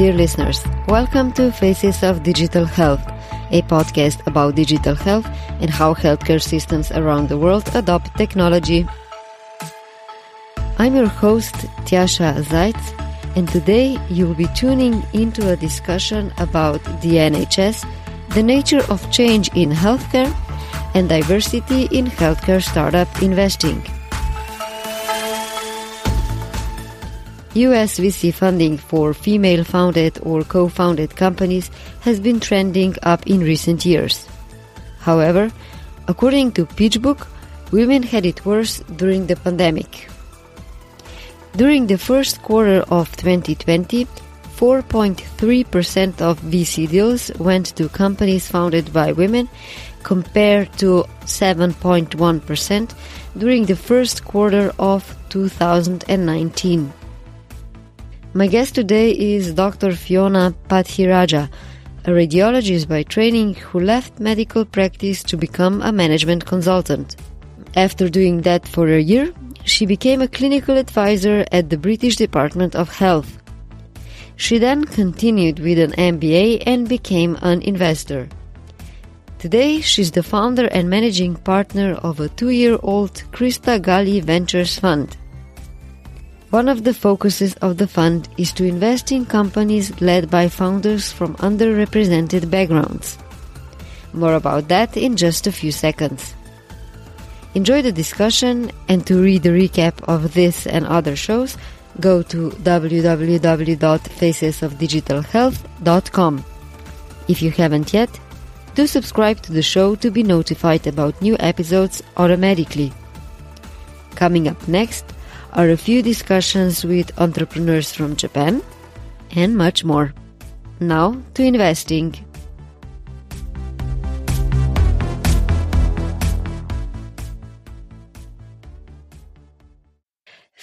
Dear listeners, welcome to Faces of Digital Health, a podcast about digital health and how healthcare systems around the world adopt technology. I'm your host, Tjasa Zajc, and today you'll be tuning into a discussion about the NHS, the nature of change in healthcare, and diversity in healthcare startup investing. US VC funding for female founded or co founded companies has been trending up in recent years. However, according to PitchBook, women had it worse during the pandemic. During the first quarter of 2020, 4.3% of VC deals went to companies founded by women compared to 7.1% during the first quarter of 2019. My guest today is Dr. Fiona Pathiraja, a radiologist by training who left medical practice to become a management consultant. After doing that for a year, she became a clinical advisor at the British Department of Health. She then continued with an MBA and became an investor. Today, she's the founder and managing partner of a two year old Crista Galli Ventures Fund. One of the focuses of the fund is to invest in companies led by founders from underrepresented backgrounds. More about that in just a few seconds. Enjoy the discussion and to read the recap of this and other shows, go to www.facesofdigitalhealth.com. If you haven't yet, do subscribe to the show to be notified about new episodes automatically. Coming up next, are a few discussions with entrepreneurs from Japan, and much more. Now to investing.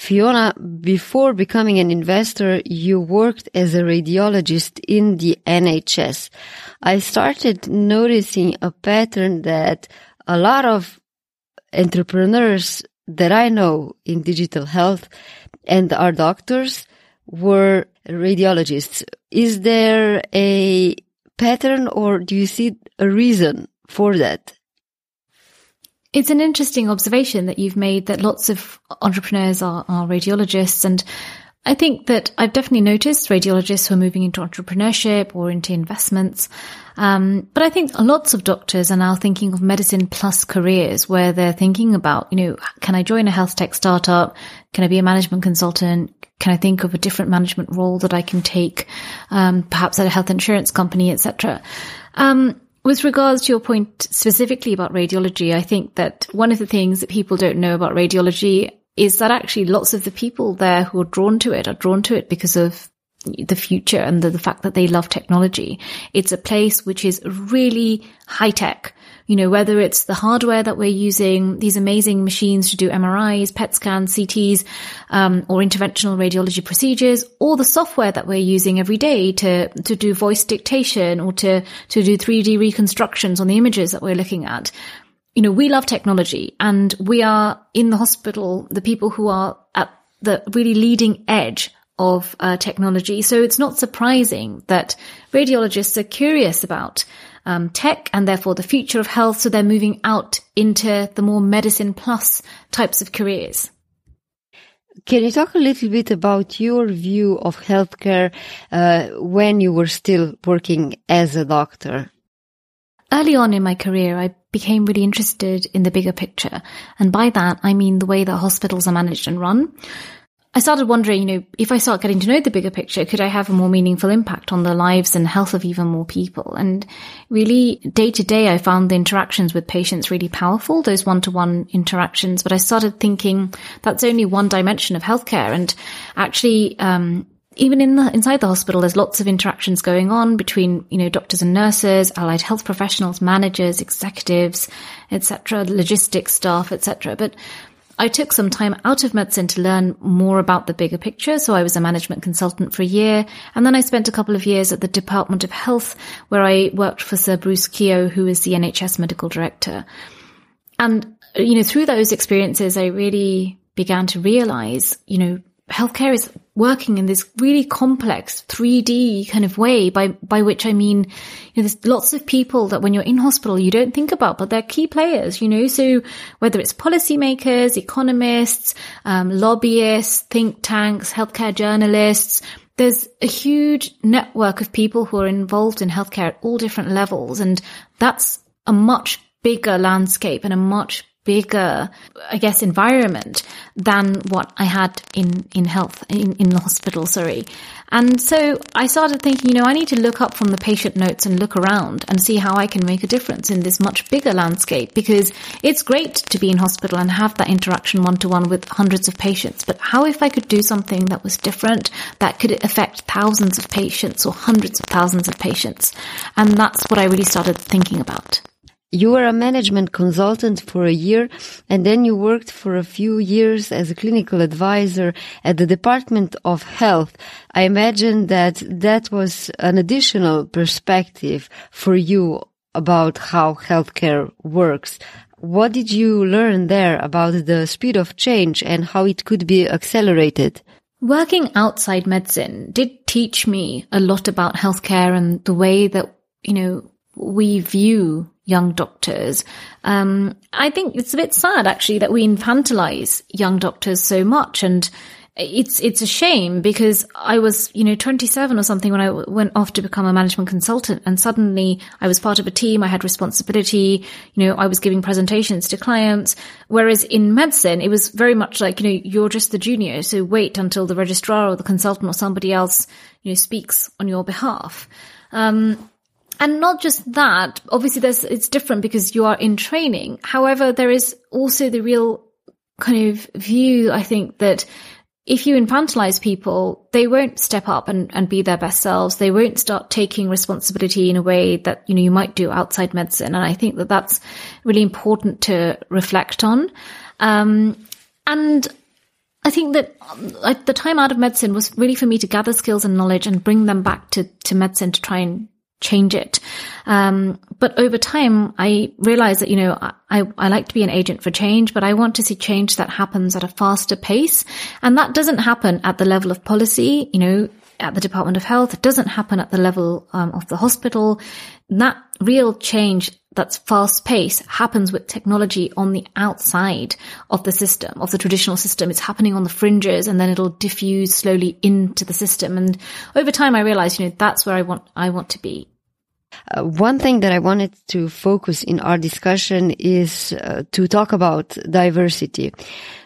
Fiona, before becoming an investor, you worked as a radiologist in the NHS. I started noticing a pattern that a lot of entrepreneurs that I know in digital health and our doctors were radiologists. Is there a pattern or do you see a reason for that? It's an interesting observation that you've made that lots of entrepreneurs are, are radiologists. And I think that I've definitely noticed radiologists who are moving into entrepreneurship or into investments. Um, but I think lots of doctors are now thinking of medicine plus careers where they're thinking about, you know, can I join a health tech startup? Can I be a management consultant? Can I think of a different management role that I can take, um, perhaps at a health insurance company, etc. Um, with regards to your point specifically about radiology, I think that one of the things that people don't know about radiology is that actually lots of the people there who are drawn to it are drawn to it because of the future and the, the, fact that they love technology. It's a place which is really high tech. You know, whether it's the hardware that we're using, these amazing machines to do MRIs, PET scans, CTs, um, or interventional radiology procedures, or the software that we're using every day to, to do voice dictation or to, to do 3D reconstructions on the images that we're looking at. You know, we love technology and we are in the hospital, the people who are at the really leading edge of uh, technology. So it's not surprising that radiologists are curious about um, tech and therefore the future of health. So they're moving out into the more medicine plus types of careers. Can you talk a little bit about your view of healthcare uh, when you were still working as a doctor? Early on in my career, I became really interested in the bigger picture. And by that, I mean the way that hospitals are managed and run. I started wondering, you know, if I start getting to know the bigger picture, could I have a more meaningful impact on the lives and health of even more people? And really, day to day, I found the interactions with patients really powerful, those one to one interactions. But I started thinking that's only one dimension of healthcare. And actually, um, even in the inside the hospital, there's lots of interactions going on between you know doctors and nurses, allied health professionals, managers, executives, etc., logistics staff, etc. But I took some time out of medicine to learn more about the bigger picture. So I was a management consultant for a year. And then I spent a couple of years at the Department of Health where I worked for Sir Bruce Keogh, who is the NHS medical director. And, you know, through those experiences, I really began to realize, you know, healthcare is working in this really complex 3D kind of way by, by which I mean, you know, there's lots of people that when you're in hospital, you don't think about, but they're key players, you know, so whether it's policymakers, economists, um, lobbyists, think tanks, healthcare journalists, there's a huge network of people who are involved in healthcare at all different levels. And that's a much bigger landscape and a much bigger, I guess, environment than what I had in, in health, in, in the hospital, sorry. And so I started thinking, you know, I need to look up from the patient notes and look around and see how I can make a difference in this much bigger landscape because it's great to be in hospital and have that interaction one to one with hundreds of patients. But how if I could do something that was different that could affect thousands of patients or hundreds of thousands of patients? And that's what I really started thinking about. You were a management consultant for a year and then you worked for a few years as a clinical advisor at the Department of Health. I imagine that that was an additional perspective for you about how healthcare works. What did you learn there about the speed of change and how it could be accelerated? Working outside medicine did teach me a lot about healthcare and the way that, you know, we view young doctors. Um, I think it's a bit sad actually that we infantilize young doctors so much. And it's it's a shame because I was you know 27 or something when I went off to become a management consultant. And suddenly I was part of a team. I had responsibility. You know I was giving presentations to clients. Whereas in medicine it was very much like you know you're just the junior. So wait until the registrar or the consultant or somebody else you know speaks on your behalf. Um, and not just that, obviously there's, it's different because you are in training. However, there is also the real kind of view, I think, that if you infantilize people, they won't step up and, and be their best selves. They won't start taking responsibility in a way that, you know, you might do outside medicine. And I think that that's really important to reflect on. Um, and I think that like, the time out of medicine was really for me to gather skills and knowledge and bring them back to, to medicine to try and change it. Um, but over time, I realized that, you know, I, I like to be an agent for change, but I want to see change that happens at a faster pace. And that doesn't happen at the level of policy, you know, at the Department of Health. It doesn't happen at the level um, of the hospital. That real change that's fast paced happens with technology on the outside of the system, of the traditional system. It's happening on the fringes and then it'll diffuse slowly into the system. And over time, I realized, you know, that's where I want, I want to be. Uh, one thing that I wanted to focus in our discussion is uh, to talk about diversity.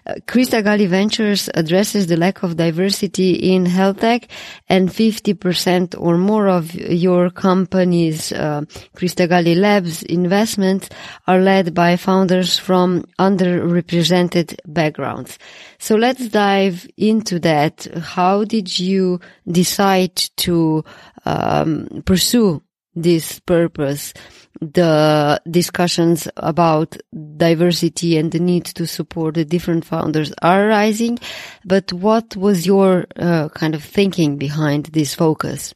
Uh, Crista Galli Ventures addresses the lack of diversity in health tech and 50% or more of your company's uh, Crista Galli Labs investments are led by founders from underrepresented backgrounds. So let's dive into that. How did you decide to um, pursue this purpose, the discussions about diversity and the need to support the different founders are rising. But what was your uh, kind of thinking behind this focus?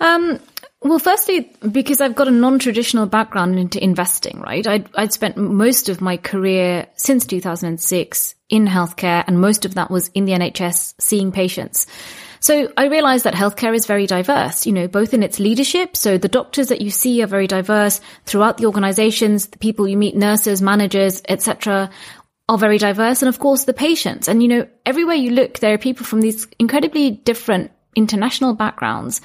Um, well, firstly, because I've got a non-traditional background into investing, right? I'd, I'd spent most of my career since 2006 in healthcare and most of that was in the NHS seeing patients. So I realized that healthcare is very diverse, you know, both in its leadership. So the doctors that you see are very diverse throughout the organizations, the people you meet, nurses, managers, etc are very diverse. And of course the patients. And you know, everywhere you look, there are people from these incredibly different international backgrounds.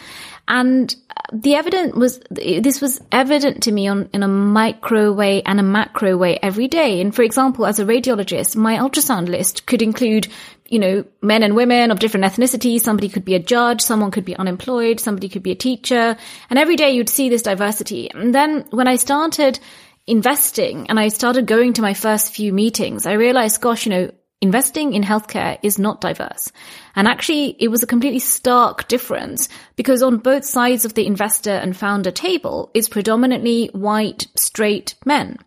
And the evidence was, this was evident to me on, in a micro way and a macro way every day. And for example, as a radiologist, my ultrasound list could include you know, men and women of different ethnicities. Somebody could be a judge, someone could be unemployed, somebody could be a teacher. And every day you'd see this diversity. And then when I started investing and I started going to my first few meetings, I realized, gosh, you know, investing in healthcare is not diverse. And actually, it was a completely stark difference because on both sides of the investor and founder table, it's predominantly white, straight men.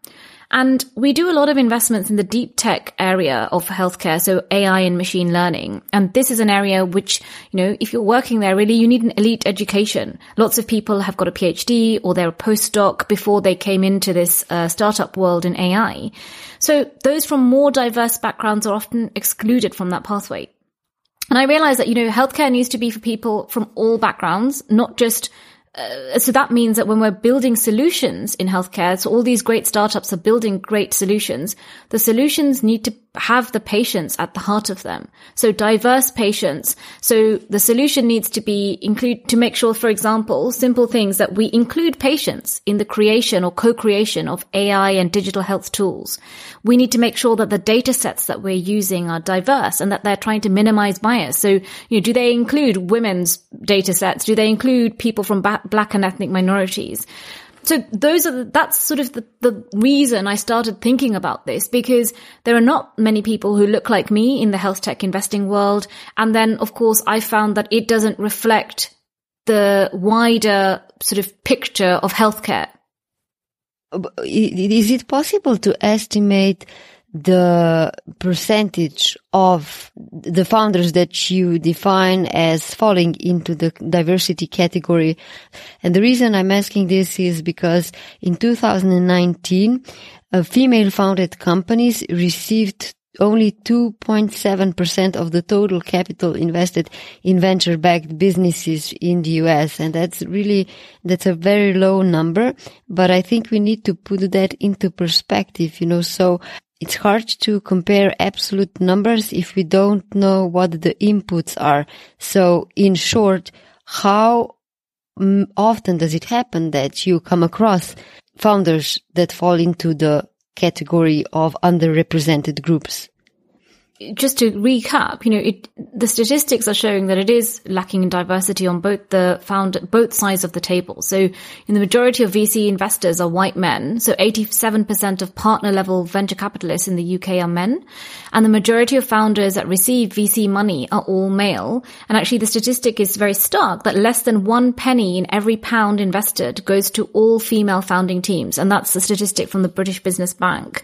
And we do a lot of investments in the deep tech area of healthcare, so AI and machine learning. And this is an area which, you know, if you're working there, really you need an elite education. Lots of people have got a PhD or they're a postdoc before they came into this uh, startup world in AI. So those from more diverse backgrounds are often excluded from that pathway. And I realized that, you know, healthcare needs to be for people from all backgrounds, not just uh, so that means that when we're building solutions in healthcare, so all these great startups are building great solutions, the solutions need to have the patients at the heart of them. So diverse patients. So the solution needs to be include, to make sure, for example, simple things that we include patients in the creation or co-creation of AI and digital health tools. We need to make sure that the data sets that we're using are diverse and that they're trying to minimize bias. So, you know, do they include women's data sets? Do they include people from black and ethnic minorities? So those are, the, that's sort of the, the reason I started thinking about this because there are not many people who look like me in the health tech investing world. And then of course I found that it doesn't reflect the wider sort of picture of healthcare. Is it possible to estimate the percentage of the founders that you define as falling into the diversity category. And the reason I'm asking this is because in 2019, uh, female founded companies received only 2.7% of the total capital invested in venture backed businesses in the US. And that's really, that's a very low number, but I think we need to put that into perspective, you know, so it's hard to compare absolute numbers if we don't know what the inputs are. So in short, how often does it happen that you come across founders that fall into the category of underrepresented groups? Just to recap, you know, it, the statistics are showing that it is lacking in diversity on both the found, both sides of the table. So in the majority of VC investors are white men. So 87% of partner level venture capitalists in the UK are men. And the majority of founders that receive VC money are all male. And actually the statistic is very stark that less than one penny in every pound invested goes to all female founding teams. And that's the statistic from the British Business Bank.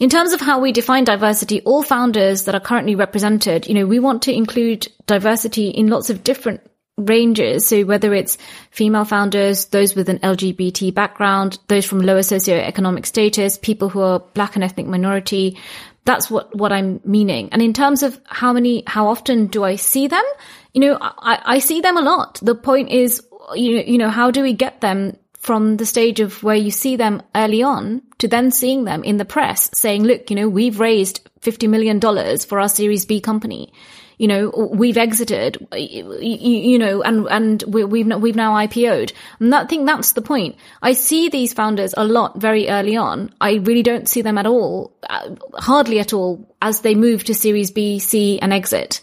In terms of how we define diversity, all founders that are currently represented, you know, we want to include diversity in lots of different ranges. So whether it's female founders, those with an LGBT background, those from lower socioeconomic status, people who are black and ethnic minority, that's what, what I'm meaning. And in terms of how many, how often do I see them? You know, I, I see them a lot. The point is, you know, you know, how do we get them from the stage of where you see them early on to then seeing them in the press saying, look, you know, we've raised $50 million for our Series B company. You know, we've exited, you, you know, and, and we, have we've, we've now IPO'd. And I think that's the point. I see these founders a lot very early on. I really don't see them at all, uh, hardly at all, as they move to Series B, C and exit.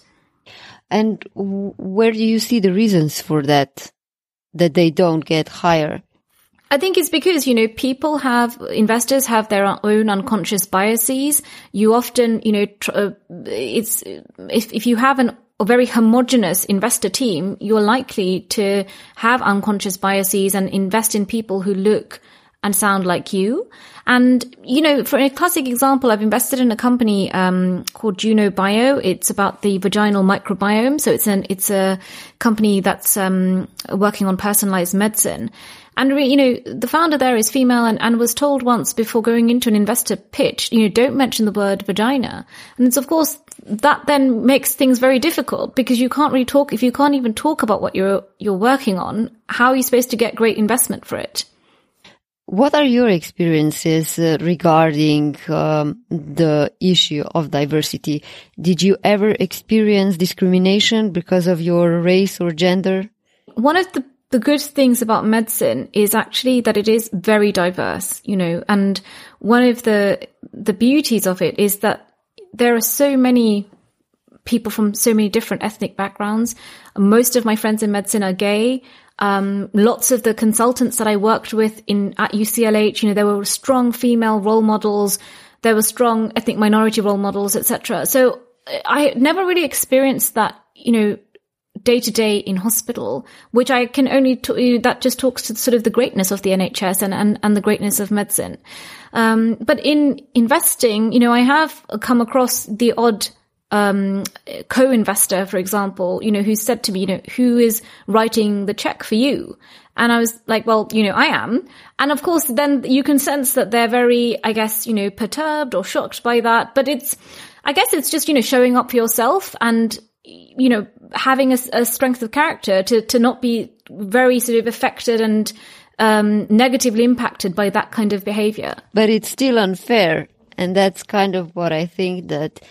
And where do you see the reasons for that? That they don't get higher? I think it's because, you know, people have, investors have their own unconscious biases. You often, you know, tr- uh, it's, if, if you have an, a very homogenous investor team, you're likely to have unconscious biases and invest in people who look and sound like you. And, you know, for a classic example, I've invested in a company, um, called Juno Bio. It's about the vaginal microbiome. So it's an, it's a company that's, um, working on personalized medicine. And, you know, the founder there is female and, and was told once before going into an investor pitch, you know, don't mention the word vagina. And it's of course, that then makes things very difficult because you can't really talk, if you can't even talk about what you're, you're working on, how are you supposed to get great investment for it? What are your experiences uh, regarding um, the issue of diversity? Did you ever experience discrimination because of your race or gender? One of the the good things about medicine is actually that it is very diverse, you know, and one of the, the beauties of it is that there are so many people from so many different ethnic backgrounds. Most of my friends in medicine are gay. Um, lots of the consultants that I worked with in at UCLH, you know, there were strong female role models. There were strong ethnic minority role models, etc. So I never really experienced that, you know, day to day in hospital, which I can only, t- that just talks to sort of the greatness of the NHS and, and, and the greatness of medicine. Um, but in investing, you know, I have come across the odd, um, co-investor, for example, you know, who said to me, you know, who is writing the check for you? And I was like, well, you know, I am. And of course, then you can sense that they're very, I guess, you know, perturbed or shocked by that. But it's, I guess it's just, you know, showing up for yourself and you know, having a, a, strength of character to, to not be very sort of affected and um, negatively impacted by that kind of behavior. But it's still unfair. And that's kind of what I think that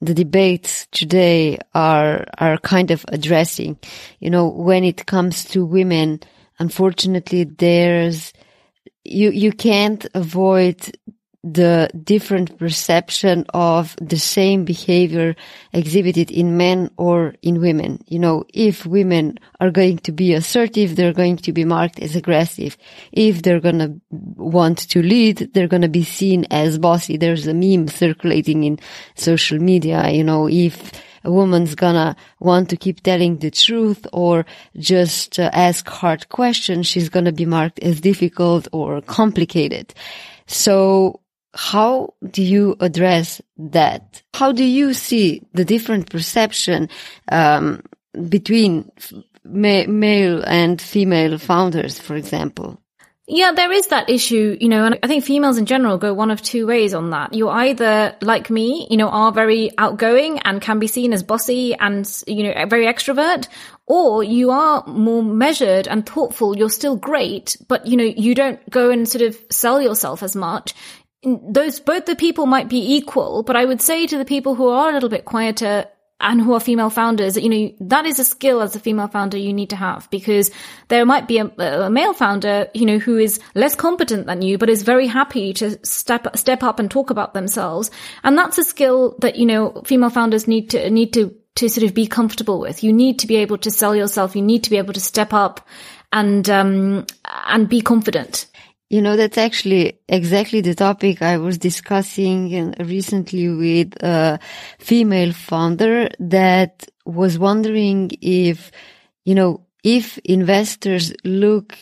the debates today are, are kind of addressing. You know, when it comes to women, unfortunately, there's, you, you can't avoid the different perception of the same behavior exhibited in men or in women. You know, if women are going to be assertive, they're going to be marked as aggressive. If they're going to want to lead, they're going to be seen as bossy. There's a meme circulating in social media. You know, if a woman's gonna want to keep telling the truth or just uh, ask hard questions, she's gonna be marked as difficult or complicated. So how do you address that? How do you see the different perception um, between ma- male and female founders, for example? Yeah, there is that issue, you know, and I think females in general go one of two ways on that. You either, like me, you know, are very outgoing and can be seen as bossy and, you know, very extrovert, or you are more measured and thoughtful. You're still great, but, you know, you don't go and sort of sell yourself as much those both the people might be equal, but I would say to the people who are a little bit quieter and who are female founders, you know, that is a skill as a female founder you need to have because there might be a, a, male founder, you know, who is less competent than you, but is very happy to step, step up and talk about themselves. And that's a skill that, you know, female founders need to, need to, to sort of be comfortable with. You need to be able to sell yourself. You need to be able to step up and, um, and be confident. You know, that's actually exactly the topic I was discussing uh, recently with a female founder that was wondering if, you know, if investors look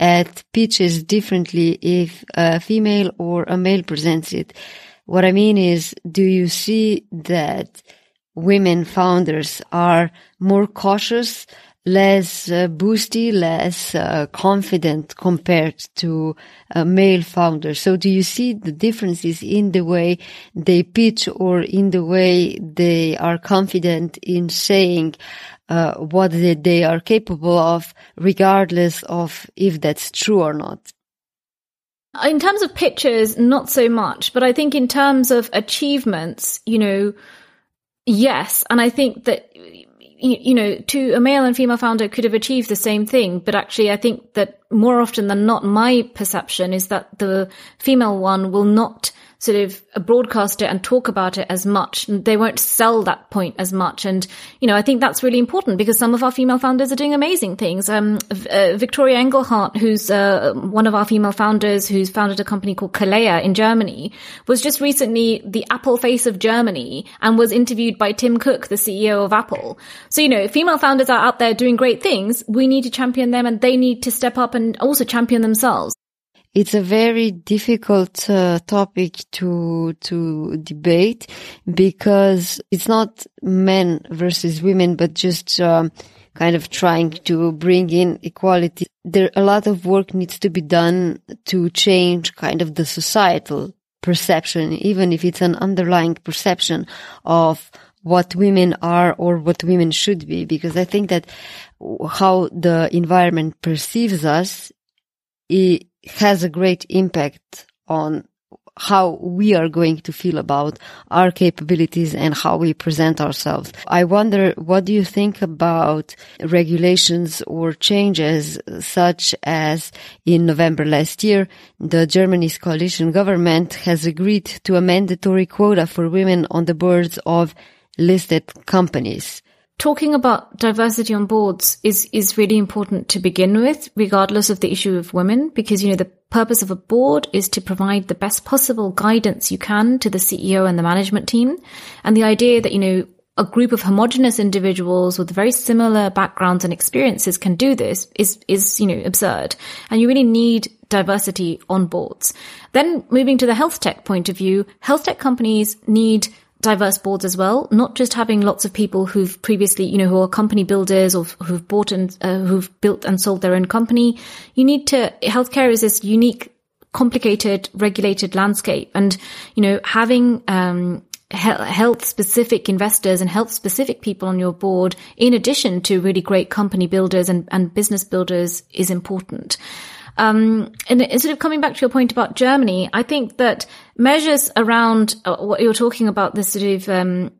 at pitches differently if a female or a male presents it. What I mean is, do you see that women founders are more cautious less uh, boosty, less uh, confident compared to uh, male founders. So do you see the differences in the way they pitch or in the way they are confident in saying uh, what they are capable of, regardless of if that's true or not? In terms of pitches, not so much, but I think in terms of achievements, you know, yes. And I think that you, know, to a male and female founder could have achieved the same thing, but actually I think that more often than not, my perception is that the female one will not sort of broadcast it and talk about it as much. They won't sell that point as much. And, you know, I think that's really important because some of our female founders are doing amazing things. Um, uh, Victoria Engelhardt, who's uh, one of our female founders who's founded a company called Kalia in Germany, was just recently the Apple face of Germany and was interviewed by Tim Cook, the CEO of Apple. So, you know, female founders are out there doing great things. We need to champion them and they need to step up and also champion themselves it's a very difficult uh, topic to to debate because it's not men versus women, but just um, kind of trying to bring in equality. There a lot of work needs to be done to change kind of the societal perception, even if it's an underlying perception of what women are or what women should be, because I think that how the environment perceives us, it, has a great impact on how we are going to feel about our capabilities and how we present ourselves. I wonder, what do you think about regulations or changes such as in November last year, the Germany's coalition government has agreed to a mandatory quota for women on the boards of listed companies talking about diversity on boards is, is really important to begin with, regardless of the issue of women, because, you know, the purpose of a board is to provide the best possible guidance you can to the CEO and the management team. And the idea that, you know, a group of homogenous individuals with very similar backgrounds and experiences can do this is, is, you know, absurd. And you really need diversity on boards. Then moving to the health tech point of view, health tech companies need diverse boards as well, not just having lots of people who've previously, you know, who are company builders or who've bought and uh, who've built and sold their own company. You need to, healthcare is this unique, complicated, regulated landscape. And, you know, having, um, health specific investors and health specific people on your board, in addition to really great company builders and, and business builders is important. Um, and sort of coming back to your point about Germany, I think that measures around uh, what you're talking about, this sort of, um,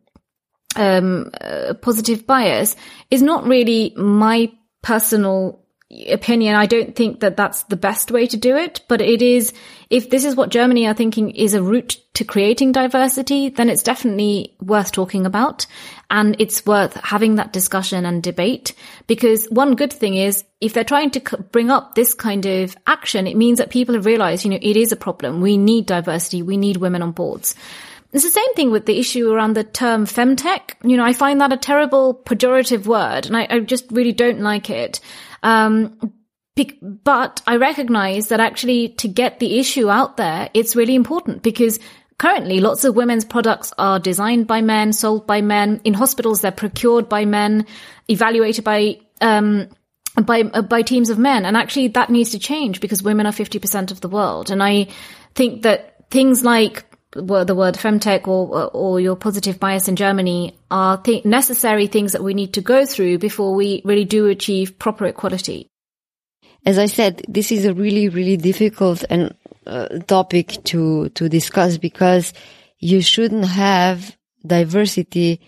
um, uh, positive bias is not really my personal opinion. I don't think that that's the best way to do it, but it is, if this is what Germany are thinking is a route to creating diversity, then it's definitely worth talking about. And it's worth having that discussion and debate because one good thing is if they're trying to bring up this kind of action, it means that people have realized, you know, it is a problem. We need diversity. We need women on boards. It's the same thing with the issue around the term femtech. You know, I find that a terrible pejorative word and I, I just really don't like it. Um, but I recognize that actually to get the issue out there, it's really important because currently lots of women's products are designed by men, sold by men. In hospitals, they're procured by men, evaluated by, um, by, uh, by teams of men. And actually that needs to change because women are 50% of the world. And I think that things like the word femtech or, or your positive bias in Germany are th- necessary things that we need to go through before we really do achieve proper equality. As I said, this is a really, really difficult and uh, topic to, to discuss because you shouldn't have diversity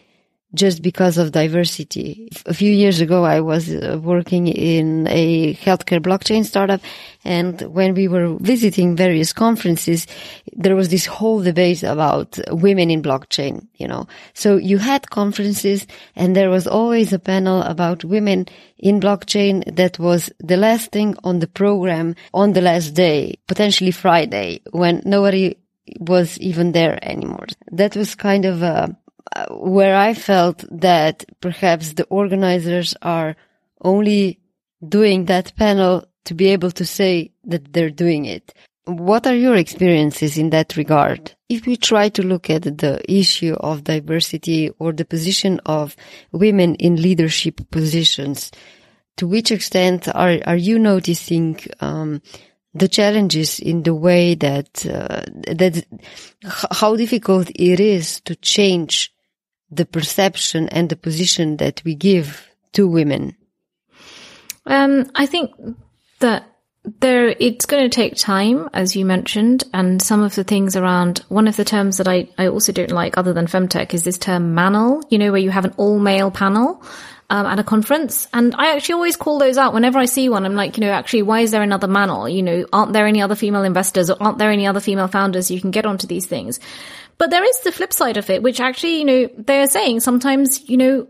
just because of diversity. A few years ago, I was uh, working in a healthcare blockchain startup. And when we were visiting various conferences, there was this whole debate about women in blockchain, you know. So you had conferences and there was always a panel about women in blockchain that was the last thing on the program on the last day, potentially Friday, when nobody was even there anymore. That was kind of a where I felt that perhaps the organizers are only doing that panel to be able to say that they're doing it. What are your experiences in that regard? If we try to look at the issue of diversity or the position of women in leadership positions, to which extent are, are you noticing um, the challenges in the way that uh, that how difficult it is to change the perception and the position that we give to women? Um, I think that there, it's going to take time, as you mentioned, and some of the things around, one of the terms that I, I also don't like other than femtech is this term manel, you know, where you have an all male panel. Um, at a conference. And I actually always call those out whenever I see one. I'm like, you know, actually, why is there another manel? You know, aren't there any other female investors or aren't there any other female founders you can get onto these things? But there is the flip side of it, which actually, you know, they're saying sometimes, you know,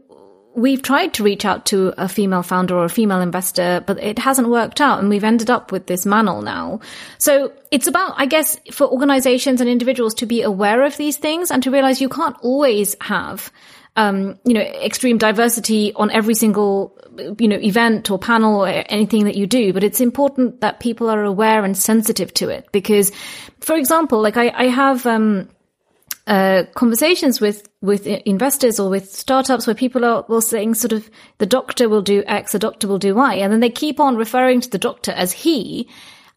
we've tried to reach out to a female founder or a female investor, but it hasn't worked out. And we've ended up with this manel now. So it's about, I guess, for organizations and individuals to be aware of these things and to realize you can't always have, um, you know, extreme diversity on every single, you know, event or panel or anything that you do. But it's important that people are aware and sensitive to it because, for example, like I, I have, um, uh, conversations with with investors or with startups where people are will saying sort of the doctor will do X, the doctor will do Y, and then they keep on referring to the doctor as he,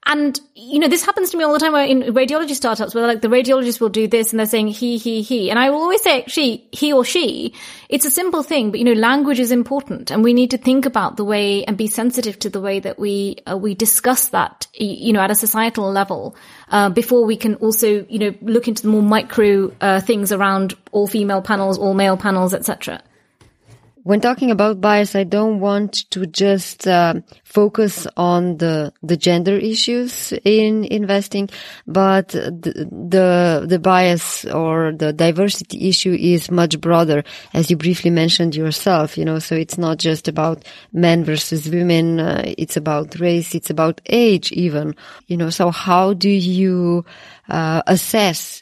and, you know, this happens to me all the time in radiology startups where like the radiologist will do this and they're saying he, he, he. And I will always say she, he or she. It's a simple thing, but you know, language is important and we need to think about the way and be sensitive to the way that we, uh, we discuss that, you know, at a societal level, uh, before we can also, you know, look into the more micro, uh, things around all female panels, all male panels, etc. When talking about bias, I don't want to just uh, focus on the the gender issues in investing, but the, the, the bias or the diversity issue is much broader, as you briefly mentioned yourself. You know, so it's not just about men versus women. Uh, it's about race. It's about age, even. You know, so how do you uh, assess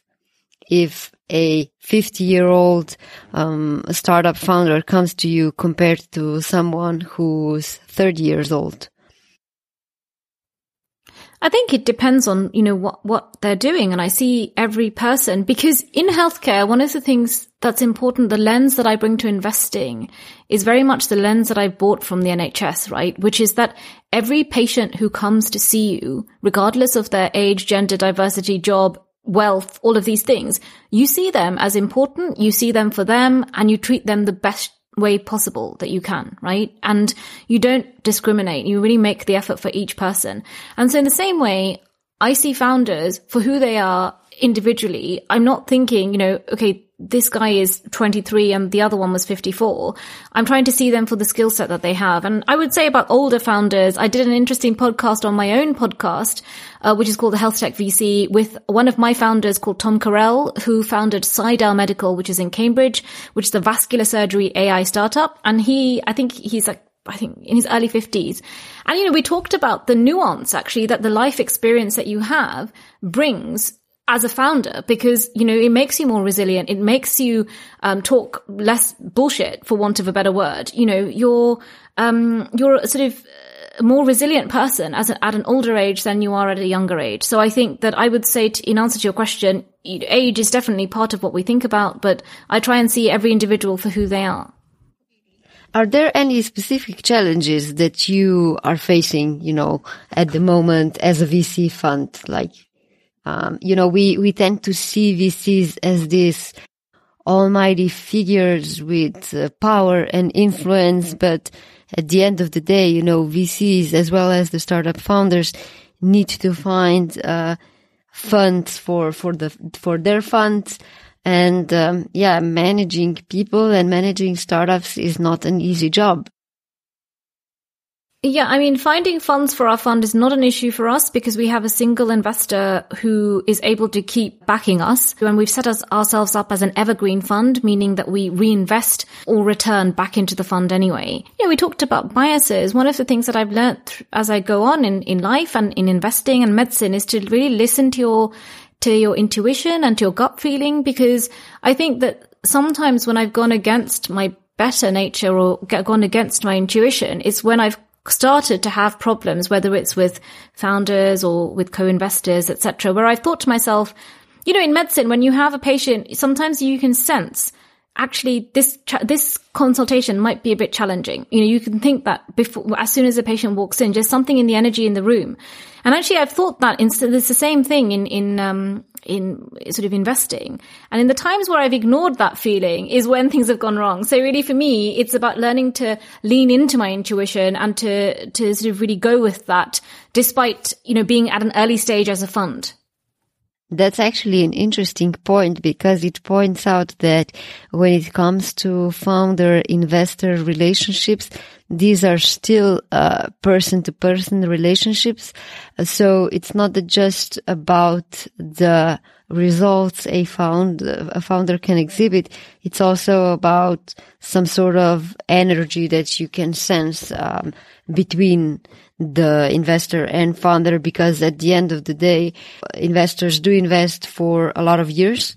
if a 50 year old um, startup founder comes to you compared to someone who's 30 years old? I think it depends on, you know, what, what they're doing. And I see every person because in healthcare, one of the things that's important, the lens that I bring to investing is very much the lens that I've bought from the NHS, right? Which is that every patient who comes to see you, regardless of their age, gender, diversity, job, wealth, all of these things, you see them as important, you see them for them, and you treat them the best way possible that you can, right? And you don't discriminate. You really make the effort for each person. And so in the same way, I see founders for who they are individually. I'm not thinking, you know, okay, this guy is 23 and the other one was 54. I'm trying to see them for the skill set that they have. And I would say about older founders, I did an interesting podcast on my own podcast, uh, which is called the Health Tech VC with one of my founders called Tom Carrell, who founded Cydar Medical, which is in Cambridge, which is a vascular surgery AI startup. And he, I think he's like I think in his early 50s. And, you know, we talked about the nuance actually that the life experience that you have brings as a founder because you know it makes you more resilient. It makes you um, talk less bullshit for want of a better word. You know you're um, you're a sort of uh, more resilient person as a, at an older age than you are at a younger age. So i think that i would say to, in answer to your question age is definitely part of what we think about but i try and see every individual for who they are. Are there any specific challenges that you are facing, you know, at the moment as a VC fund? Like um, you know, we, we tend to see VCs as these almighty figures with uh, power and influence, but at the end of the day, you know, VCs as well as the startup founders need to find uh, funds for for the for their funds, and um, yeah, managing people and managing startups is not an easy job. Yeah, I mean, finding funds for our fund is not an issue for us because we have a single investor who is able to keep backing us. And we've set us, ourselves up as an evergreen fund, meaning that we reinvest or return back into the fund anyway. You know, we talked about biases. One of the things that I've learned as I go on in, in life and in investing and medicine is to really listen to your, to your intuition and to your gut feeling because I think that sometimes when I've gone against my better nature or gone against my intuition, it's when I've started to have problems, whether it's with founders or with co-investors, etc., where I've thought to myself, you know, in medicine, when you have a patient, sometimes you can sense actually this this consultation might be a bit challenging. You know, you can think that before as soon as a patient walks in, just something in the energy in the room. And actually, I've thought that it's the same thing in in um, in sort of investing. And in the times where I've ignored that feeling is when things have gone wrong. So really, for me, it's about learning to lean into my intuition and to to sort of really go with that, despite you know being at an early stage as a fund. That's actually an interesting point because it points out that when it comes to founder investor relationships, these are still person to person relationships. So it's not just about the results a found a founder can exhibit. It's also about some sort of energy that you can sense um, between the investor and founder because at the end of the day, investors do invest for a lot of years.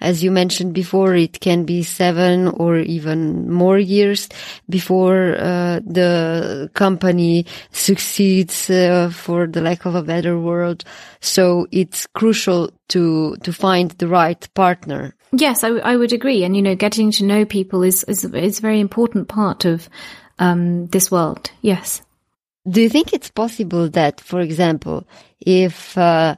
As you mentioned before, it can be seven or even more years before uh, the company succeeds, uh, for the lack of a better word. So it's crucial to to find the right partner. Yes, I, I would agree. And you know, getting to know people is is, is a very important part of um, this world. Yes. Do you think it's possible that, for example, if uh,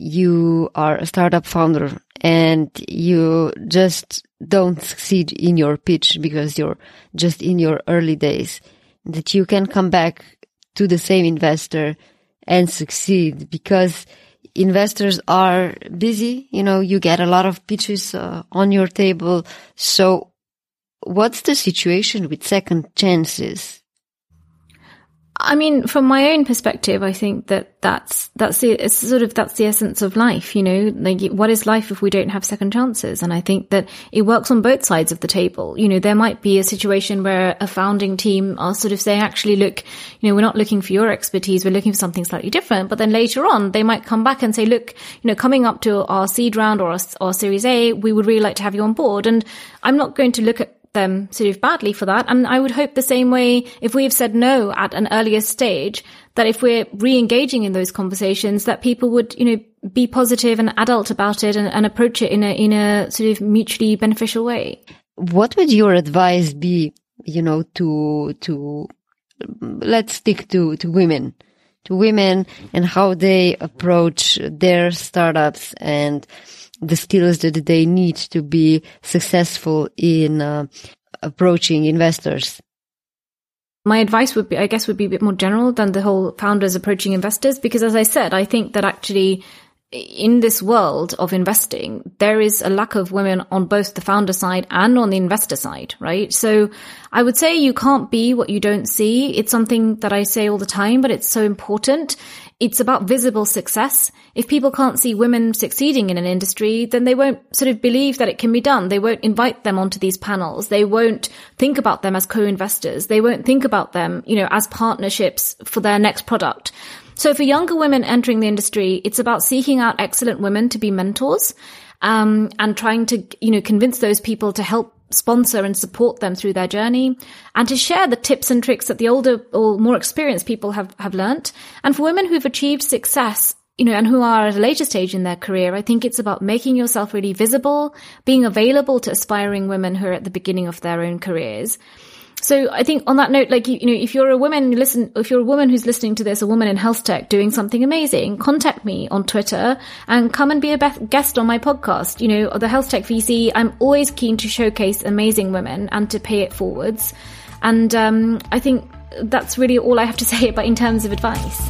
you are a startup founder and you just don't succeed in your pitch because you're just in your early days, that you can come back to the same investor and succeed because investors are busy. You know, you get a lot of pitches uh, on your table. So what's the situation with second chances? I mean, from my own perspective, I think that that's, that's the, it's sort of, that's the essence of life, you know, like what is life if we don't have second chances? And I think that it works on both sides of the table. You know, there might be a situation where a founding team are sort of saying, actually, look, you know, we're not looking for your expertise. We're looking for something slightly different. But then later on, they might come back and say, look, you know, coming up to our seed round or our, our series A, we would really like to have you on board. And I'm not going to look at them sort of badly for that. And I would hope the same way if we've said no at an earlier stage, that if we're re-engaging in those conversations, that people would, you know, be positive and adult about it and, and approach it in a, in a sort of mutually beneficial way. What would your advice be, you know, to, to, let's stick to, to women, to women and how they approach their startups and the skills that they need to be successful in uh, approaching investors? My advice would be, I guess, would be a bit more general than the whole founders approaching investors, because as I said, I think that actually in this world of investing, there is a lack of women on both the founder side and on the investor side, right? So I would say you can't be what you don't see. It's something that I say all the time, but it's so important. It's about visible success. If people can't see women succeeding in an industry, then they won't sort of believe that it can be done. They won't invite them onto these panels. They won't think about them as co-investors. They won't think about them, you know, as partnerships for their next product. So for younger women entering the industry, it's about seeking out excellent women to be mentors, um, and trying to, you know, convince those people to help sponsor and support them through their journey and to share the tips and tricks that the older or more experienced people have, have learnt. And for women who've achieved success, you know, and who are at a later stage in their career, I think it's about making yourself really visible, being available to aspiring women who are at the beginning of their own careers so I think on that note, like, you, you, know, if you're a woman, listen, if you're a woman who's listening to this, a woman in health tech doing something amazing, contact me on Twitter and come and be a guest on my podcast. You know, the health tech VC, I'm always keen to showcase amazing women and to pay it forwards. And, um, I think that's really all I have to say about in terms of advice.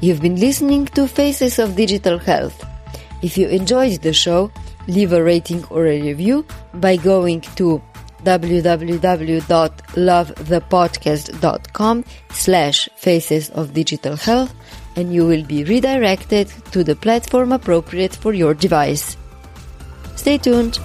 You've been listening to Faces of Digital Health. If you enjoyed the show, leave a rating or a review by going to www.lovethepodcast.com slash faces of digital health and you will be redirected to the platform appropriate for your device. Stay tuned!